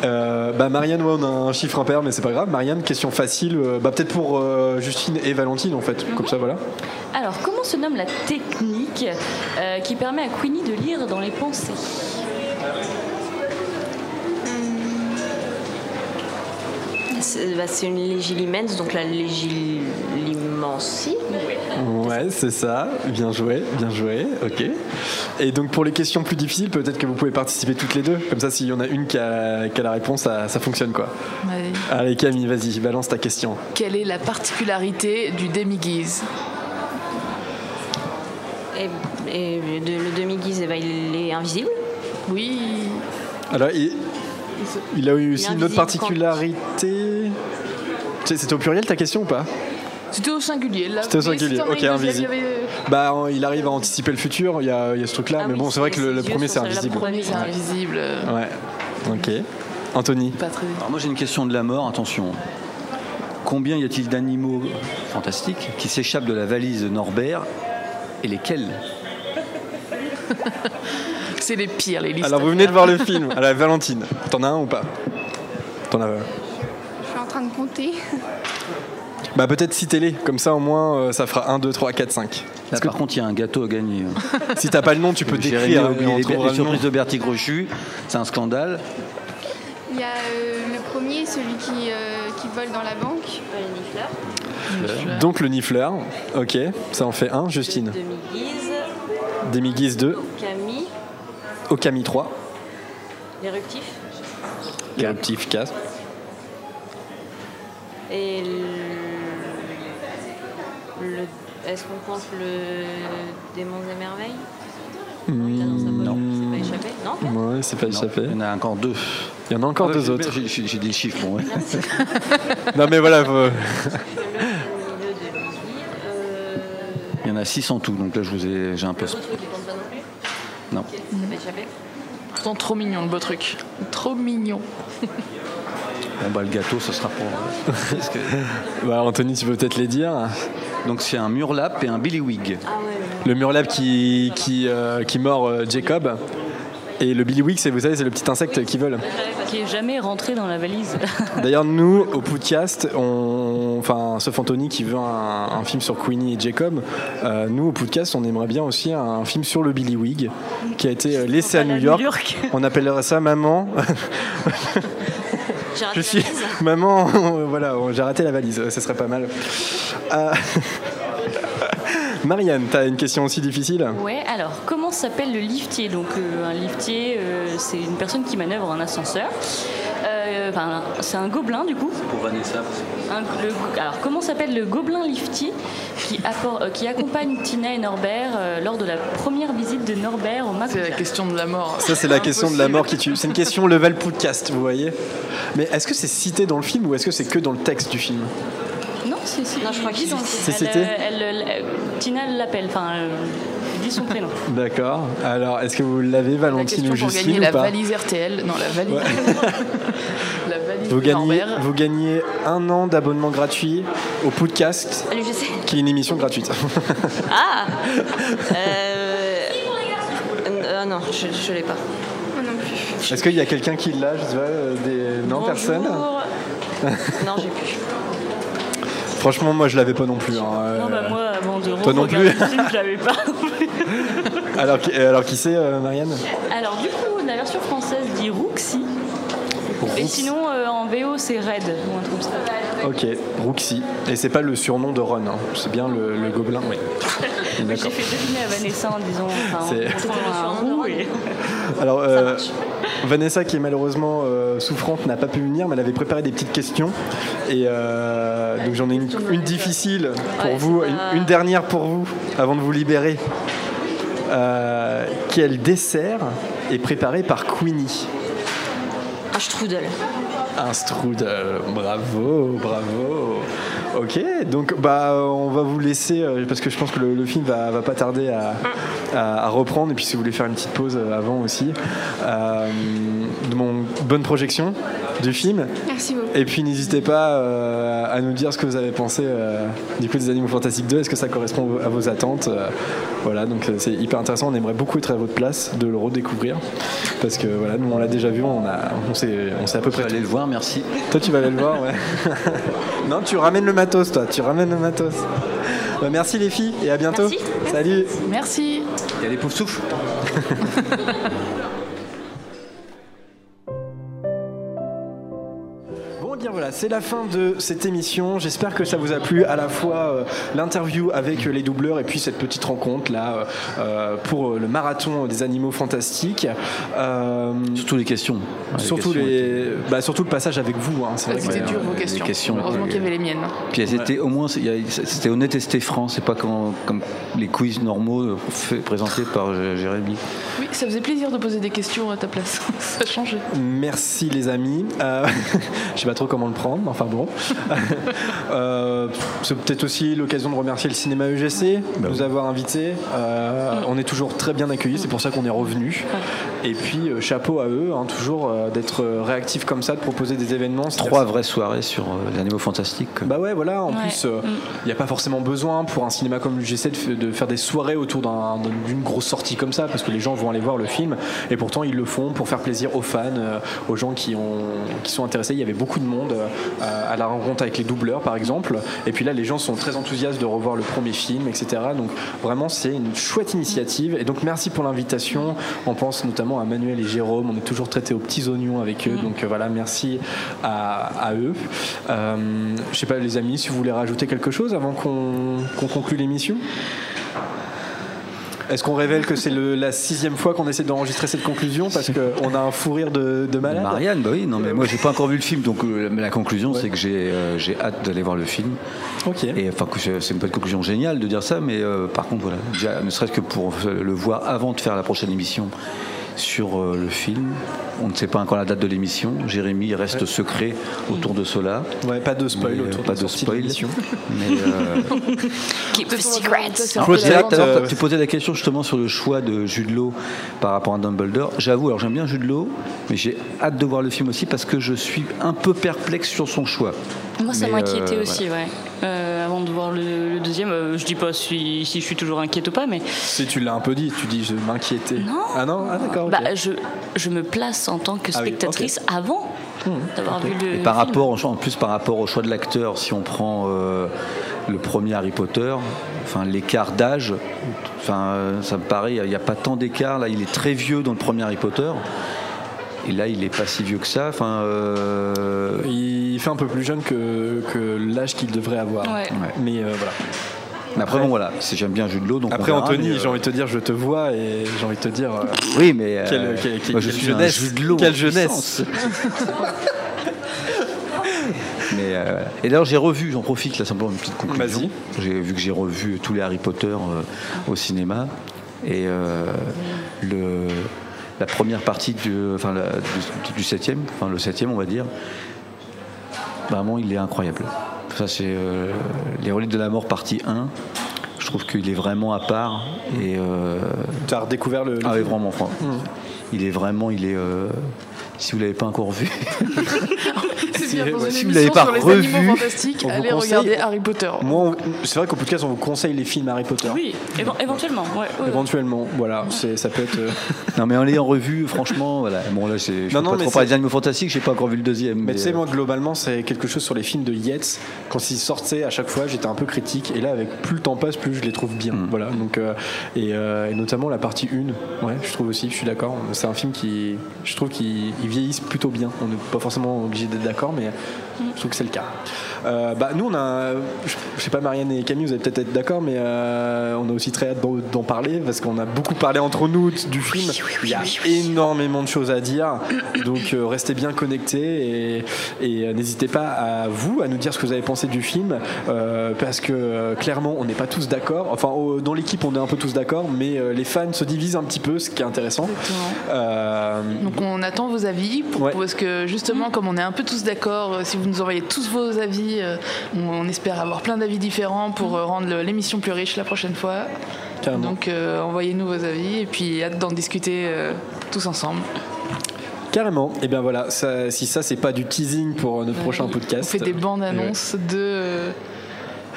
Euh, bah Marianne, ouais, on a un chiffre impair, mais c'est pas grave. Marianne, question facile, euh, bah peut-être pour euh, Justine et Valentine en fait, comme ça voilà. Alors, comment se nomme la technique euh, qui permet à Queenie de lire dans les pensées? C'est bah, une légilimens, donc la légilimencie. Ouais, c'est ça. Bien joué, bien joué. Ok. Et donc pour les questions plus difficiles, peut-être que vous pouvez participer toutes les deux. Comme ça, s'il y en a une qui a, qui a la réponse, ça, ça fonctionne quoi. Allez. Allez Camille, vas-y, balance ta question. Quelle est la particularité du demi-guise? Et, et de- le demi-guise, eh ben, il est invisible. Oui. Alors, il, il a eu aussi une autre particularité. C'était au pluriel ta question ou pas? C'était au singulier. là. C'était au singulier, ok, invisible. il y avait- Bah, il arrive à anticiper le futur, il y a, il y a ce truc-là, Ah mais bon, c'est vrai que le, premier c'est la invisible. Le premier, c'est invisible. Ouais, ok. Anthony Pas très. Alors moi j'ai une question de la mort, attention. Combien y a-t-il d'animaux fantastiques qui s'échappent de la valise de Norbert et lesquels C'est les pires, les listes. Alors, vous venez de voir le film. Alors, Valentine, t'en as un ou pas? T'en as un? Je suis en train de compter. Bah, peut-être citez-les, comme ça au moins euh, ça fera 1, 2, 3, 4, 5. Là par contre il y a un gâteau à gagner. Si t'as pas le nom, tu peux Jérémy décrire. a oublié et on les, les le surprises de Bertie Crochu, c'est un scandale. Il y a euh, le premier, celui qui, euh, qui vole dans la banque. Donc le nifleur, ok, ça en fait un. Justine, Demi-guise, Demi-guise 2, Camille, Okami 3, l'éruptif. Éruptif 4. Et le. Le- Est-ce qu'on compte le démon des merveilles? Sa poche, c'est pas échappé? Non Ouais, c'est pas Non, échappé. Il y en a encore deux. Il y en a encore Ouais, deux autres. J'ai j'ai des chiffres, bon, ouais. Non mais voilà, faut- Le. Euh, Il y en a six en tout, donc là je vous ai, j'ai un peu. Non plus? Non. C'est pas échappé Pourtant, trop mignon le beau truc. Trop mignon. Bon bah le gâteau, ce sera pour. Bah, Anthony, tu peux peut-être les dire. Donc c'est un murlap et un billywig. Ah ouais, Le murlap qui, qui, euh, qui mord euh, Jacob. Et le Billy Wig, c'est vous savez, c'est le petit insecte qui vole. Qui est jamais rentré dans la valise. D'ailleurs, nous, au podcast, on, enfin, ce Anthony qui veut un, un, film sur Queenie et Jacob, euh, nous, au podcast, on aimerait bien aussi un, film sur le Billy Wig qui a été laissé à New York. New York. On appellerait ça Maman. Je suis maman, voilà, j'ai raté la valise, ce serait pas mal. Euh... Marianne, tu as une question aussi difficile Ouais, alors comment s'appelle le liftier? Donc euh, un liftier, euh, c'est une personne qui manœuvre un ascenseur. Euh, enfin, c'est un gobelin du coup. C'est pour Vanessa. alors comment s'appelle le gobelin liftier qui, qui accompagne Tina et Norbert lors de la première visite de Norbert au Mac C'est la question de la mort. Ça c'est la question de la mort qui tue. C'est une question level podcast, vous voyez. Mais est-ce que c'est cité dans le film ou est-ce que c'est que dans le texte du film? Non, c'est si. Non, je crois qu'ils ont. C'est Tina l'appelle, enfin, dit son prénom. D'accord. Alors, est-ce que vous l'avez, Valentine ou Justine gagner ou la valise RTL. Non, la valise. la valise vous gagnez, vous gagnez un an d'abonnement gratuit au podcast, Allez, je sais. qui est une émission gratuite. Ah euh... euh, Non, je, je l'ai pas. Moi non plus. Est-ce qu'il y a quelqu'un qui l'a Je sais pas, euh, des... Non, Bonjour. personne Non, j'ai plus. Franchement, moi, je l'avais pas non plus. hein. Non, bah Euh, moi, avant de Toi non regarder plus le film, je l'avais pas. alors, qui- alors, qui c'est, euh, Marianne? Alors du coup, la version française dit Rouxy. Et sinon, euh, en VO, c'est Red ou un truc comme ça. Ok, Roxy. Et c'est pas le surnom de Ron, hein. c'est bien le, le gobelin. Oui. J'ai fait deviner à Vanessa en disant enfin, C'est- on prend un roux et- Alors, euh, Vanessa, qui est malheureusement euh, souffrante, n'a pas pu venir, mais elle avait préparé des petites questions. Et euh, donc, j'en ai une, une difficile pour Ouais, vous, une, une dernière pour vous, avant de vous libérer. Euh, quel dessert est préparé par Queenie? Un strudel. Un strudel, bravo, bravo. Ok, donc bah on va vous laisser euh, parce que je pense que le, film va, va pas tarder à, reprendre. Et puis si vous voulez faire une petite pause euh, avant aussi, euh, bonne projection du film. Merci beaucoup. Et puis n'hésitez pas euh, à nous dire ce que vous avez pensé euh, du coup des Animaux Fantastiques 2. Est-ce que ça correspond à vos attentes Euh, Voilà, donc c'est hyper intéressant. On aimerait beaucoup être à votre place, de le redécouvrir parce que voilà, nous on l'a déjà vu, on a, on sait, on sait à peu près. Allez le voir, merci. Toi, tu vas aller le voir, ouais. non, tu ramènes le matos, toi. Tu ramènes le matos. Bah, merci les filles et à bientôt. Merci. Salut. Merci. Il y a les pauvres souffles. voilà, c'est la fin de cette émission. J'espère que ça vous a plu à la fois euh, l'interview avec euh, les doubleurs et puis cette petite rencontre là euh, pour euh, le marathon des animaux fantastiques. Euh, Surtout les questions. Surtout, questions les, bah, surtout le passage avec vous. hein, C'était dur vos les questions. questions Heureusement qu'il y avait les miennes. Puis elles étaient au moins, c'était honnête et c'était franc. C'est pas comme, comme les quiz normaux fait- présentés par Jérémy. Oui, ça faisait plaisir de poser des questions à ta place. ça a changé. Merci les amis. Euh, je sais pas trop comment le prendre, enfin bon. Euh, c'est peut-être aussi l'occasion de remercier le cinéma UGC de nous avoir invités. Euh, on est toujours très bien accueillis, c'est pour ça qu'on est revenu. Et puis euh, chapeau à eux, hein, toujours euh, d'être réactifs comme ça, de proposer des événements. C'est- Trois vraies soirées sur euh, les animaux fantastiques. Bah ouais, voilà. En Ouais. plus, il n'y a pas forcément besoin pour un cinéma comme l'UGC de, faire des soirées autour d'un- d'une grosse sortie comme ça, parce que les gens vont aller voir le film. Et pourtant, ils le font pour faire plaisir aux fans, euh, aux gens qui, ont, qui sont intéressés. Il y avait beaucoup de monde euh, à la rencontre avec les doubleurs, par exemple. Et puis là, les gens sont très enthousiastes de revoir le premier film, etc. Donc vraiment, c'est une chouette initiative. Et donc, merci pour l'invitation. On pense notamment à Manuel et Jérôme. On est toujours traités aux petits oignons avec eux. Donc euh, voilà, merci à, à eux. Euh, je sais pas, les amis, si vous voulez rajouter quelque chose avant qu'on conclue l'émission? Est-ce qu'on révèle que c'est la sixième fois qu'on essaie d'enregistrer cette conclusion? Parce qu'on a un fou rire de, de malade Marianne, bah oui, non mais moi j'ai pas encore vu le film, donc euh, la conclusion c'est que j'ai euh, j'ai hâte d'aller voir le film. Ok. Et enfin, c'est pas une conclusion géniale de dire ça, mais euh, par contre voilà, déjà, ne serait-ce que pour le voir avant de faire la prochaine émission sur euh, le film. On ne sait pas encore la date de l'émission. Jérémy reste Ouais. secret autour de cela. Ouais, pas de spoil Mais, euh, autour pas de, de spoil. l'émission. Mais euh, Keep the secrets. la- euh, tu posais la question justement sur le choix de Jude Law par rapport à Dumbledore. J'avoue, alors j'aime bien Jude Law, mais j'ai hâte de voir le film aussi parce que je suis un peu perplexe sur son choix. Moi, ça m'inquiétait euh, aussi, ouais. Euh, avant de voir le, deuxième. Euh, je dis pas si, si, je suis toujours inquiète ou pas, mais. Si tu l'as un peu dit, tu dis je m'inquiétais. Non. Ah non Ah d'accord. Bah, je, je me place en tant que ah spectatrice avant hmm. d'avoir vu le. Et par rapport, en plus par rapport au choix de l'acteur, si on prend euh, le premier Harry Potter, enfin l'écart d'âge, enfin ça me paraît, il n'y a pas tant d'écart. Là, il est très vieux dans le premier Harry Potter. Et là, il est pas si vieux que ça. Enfin, euh, Il fait un peu plus jeune que, que l'âge qu'il devrait avoir. Mais euh, voilà. Mais après, bon, voilà, j'aime bien Jude Law. Donc après, Anthony, j'ai envie de te dire, je te vois et j'ai envie de te dire. Euh, oui, mais. quelle, je suis jeunesse. Jude quelle jeunesse Mais, et d'ailleurs, j'ai revu, j'en profite là simplement une petite conclusion. J'ai vu que j'ai revu tous les Harry Potter au cinéma et le la première partie du, enfin, du, septième, enfin le septième on va dire, vraiment il est incroyable. Ça c'est euh, Les reliques de la mort partie 1. Je trouve qu'il est vraiment à part. Et, euh, tu as redécouvert le. ah oui, vraiment, mmh. Il est vraiment, il est. Euh, si vous l'avez pas encore vu. si, vous l'avez pas sur revu, les fantastiques, allez regarder Harry Potter. Moi, c'est vrai qu'au podcast, on vous conseille les films Harry Potter. Oui, éventuellement. éventuellement, voilà, ça peut être. Euh, non, mais en l'ayant revu, franchement, voilà. Bon, là, je non, non, pas trop parler des animaux fantastiques, j'ai pas encore vu le deuxième. Mais, tu sais, euh, moi, globalement, c'est quelque chose sur les films de Yates. Quand ils sortaient à chaque fois, j'étais un peu critique. Et là, avec plus le temps passe, plus je les trouve bien. Hmm. Voilà. Donc, euh, et, et, notamment la partie 1, ouais, je trouve aussi, je suis d'accord. C'est un film qui, je trouve qu'il vieillissent plutôt bien. On n'est pas forcément obligé d'être d'accord, mais je trouve que c'est le cas. Euh, bah, nous, on a, je sais pas, Marianne et Camille, vous allez peut-être être, d'accord, mais euh, on a aussi très hâte d'en parler parce qu'on a beaucoup parlé entre nous du film. Il y a énormément de choses à dire, donc euh, restez bien connectés et, n'hésitez pas à vous à nous dire ce que vous avez pensé du film parce que clairement, on n'est pas tous d'accord. Enfin, dans l'équipe, on est un peu tous d'accord, mais les fans se divisent un petit peu, ce qui est intéressant. donc, on attend vos avis parce que justement, comme on est un peu tous d'accord, si vous nous envoyez tous vos avis euh, on, espère avoir plein d'avis différents pour euh, rendre l'émission plus riche la prochaine fois. Donc euh, envoyez-nous vos avis et puis hâte d'en discuter tous ensemble. Carrément. Et bien voilà, si ça c'est pas du teasing pour notre prochain podcast. On fait des bandes annonces de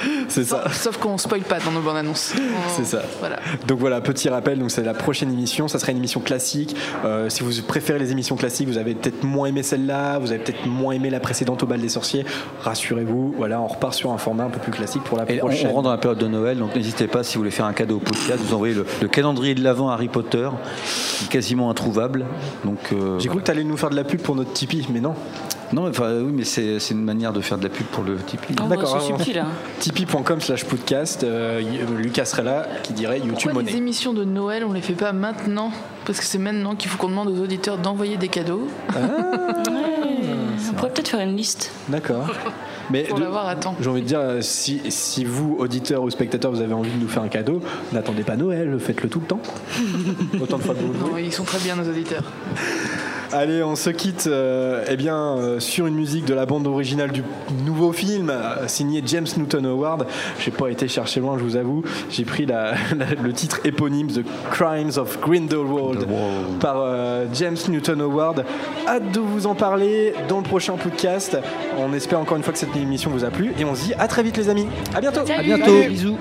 c'est ça. Sauf qu'on spoil pas dans nos bandes annonces. C'est ça. Voilà. Donc voilà, petit rappel, donc c'est la prochaine émission. Ça sera une émission classique. Euh, si vous préférez les émissions classiques, vous avez peut-être moins aimé celle-là, vous avez peut-être moins aimé la précédente au bal des sorciers. Rassurez-vous, voilà, on repart sur un format un peu plus classique pour la prochaine. On, rentre dans la période de Noël, donc n'hésitez pas si vous voulez faire un cadeau au podcast, vous envoyez le, calendrier de l'avant Harry Potter, quasiment introuvable. Donc euh, j'ai cru que tu allais nous faire de la pub pour notre Tipeee, mais non. Non, enfin, oui, mais c'est une manière de faire de la pub pour le Tipeee. Oh, D'accord. C'est subtil. Hein. Tipeee.com slash podcast. Euh, Lucas serait là qui dirait YouTube Pourquoi Money. Les émissions de Noël, on les fait pas maintenant parce que c'est maintenant qu'il faut qu'on demande aux auditeurs d'envoyer des cadeaux. Ah. on pourrait peut-être faire une liste. D'accord. Mais J'ai envie de dire, si, si, vous, auditeurs ou spectateurs, vous avez envie de nous faire un cadeau, n'attendez pas Noël, faites-le tout le temps. Autant de fois que vous Non, ils sont très bien, nos auditeurs. Allez, on se quitte euh, eh bien, euh, sur une musique de la bande originale du nouveau film euh, signé James Newton Howard. J'ai pas été chercher loin, je vous avoue. J'ai pris le titre éponyme The Crimes of Grindelwald par James Newton Howard. Hâte de vous en parler dans le prochain podcast. On espère encore une fois que cette émission vous a plu et on se dit à très vite les amis. À bientôt. À bientôt. Bisous.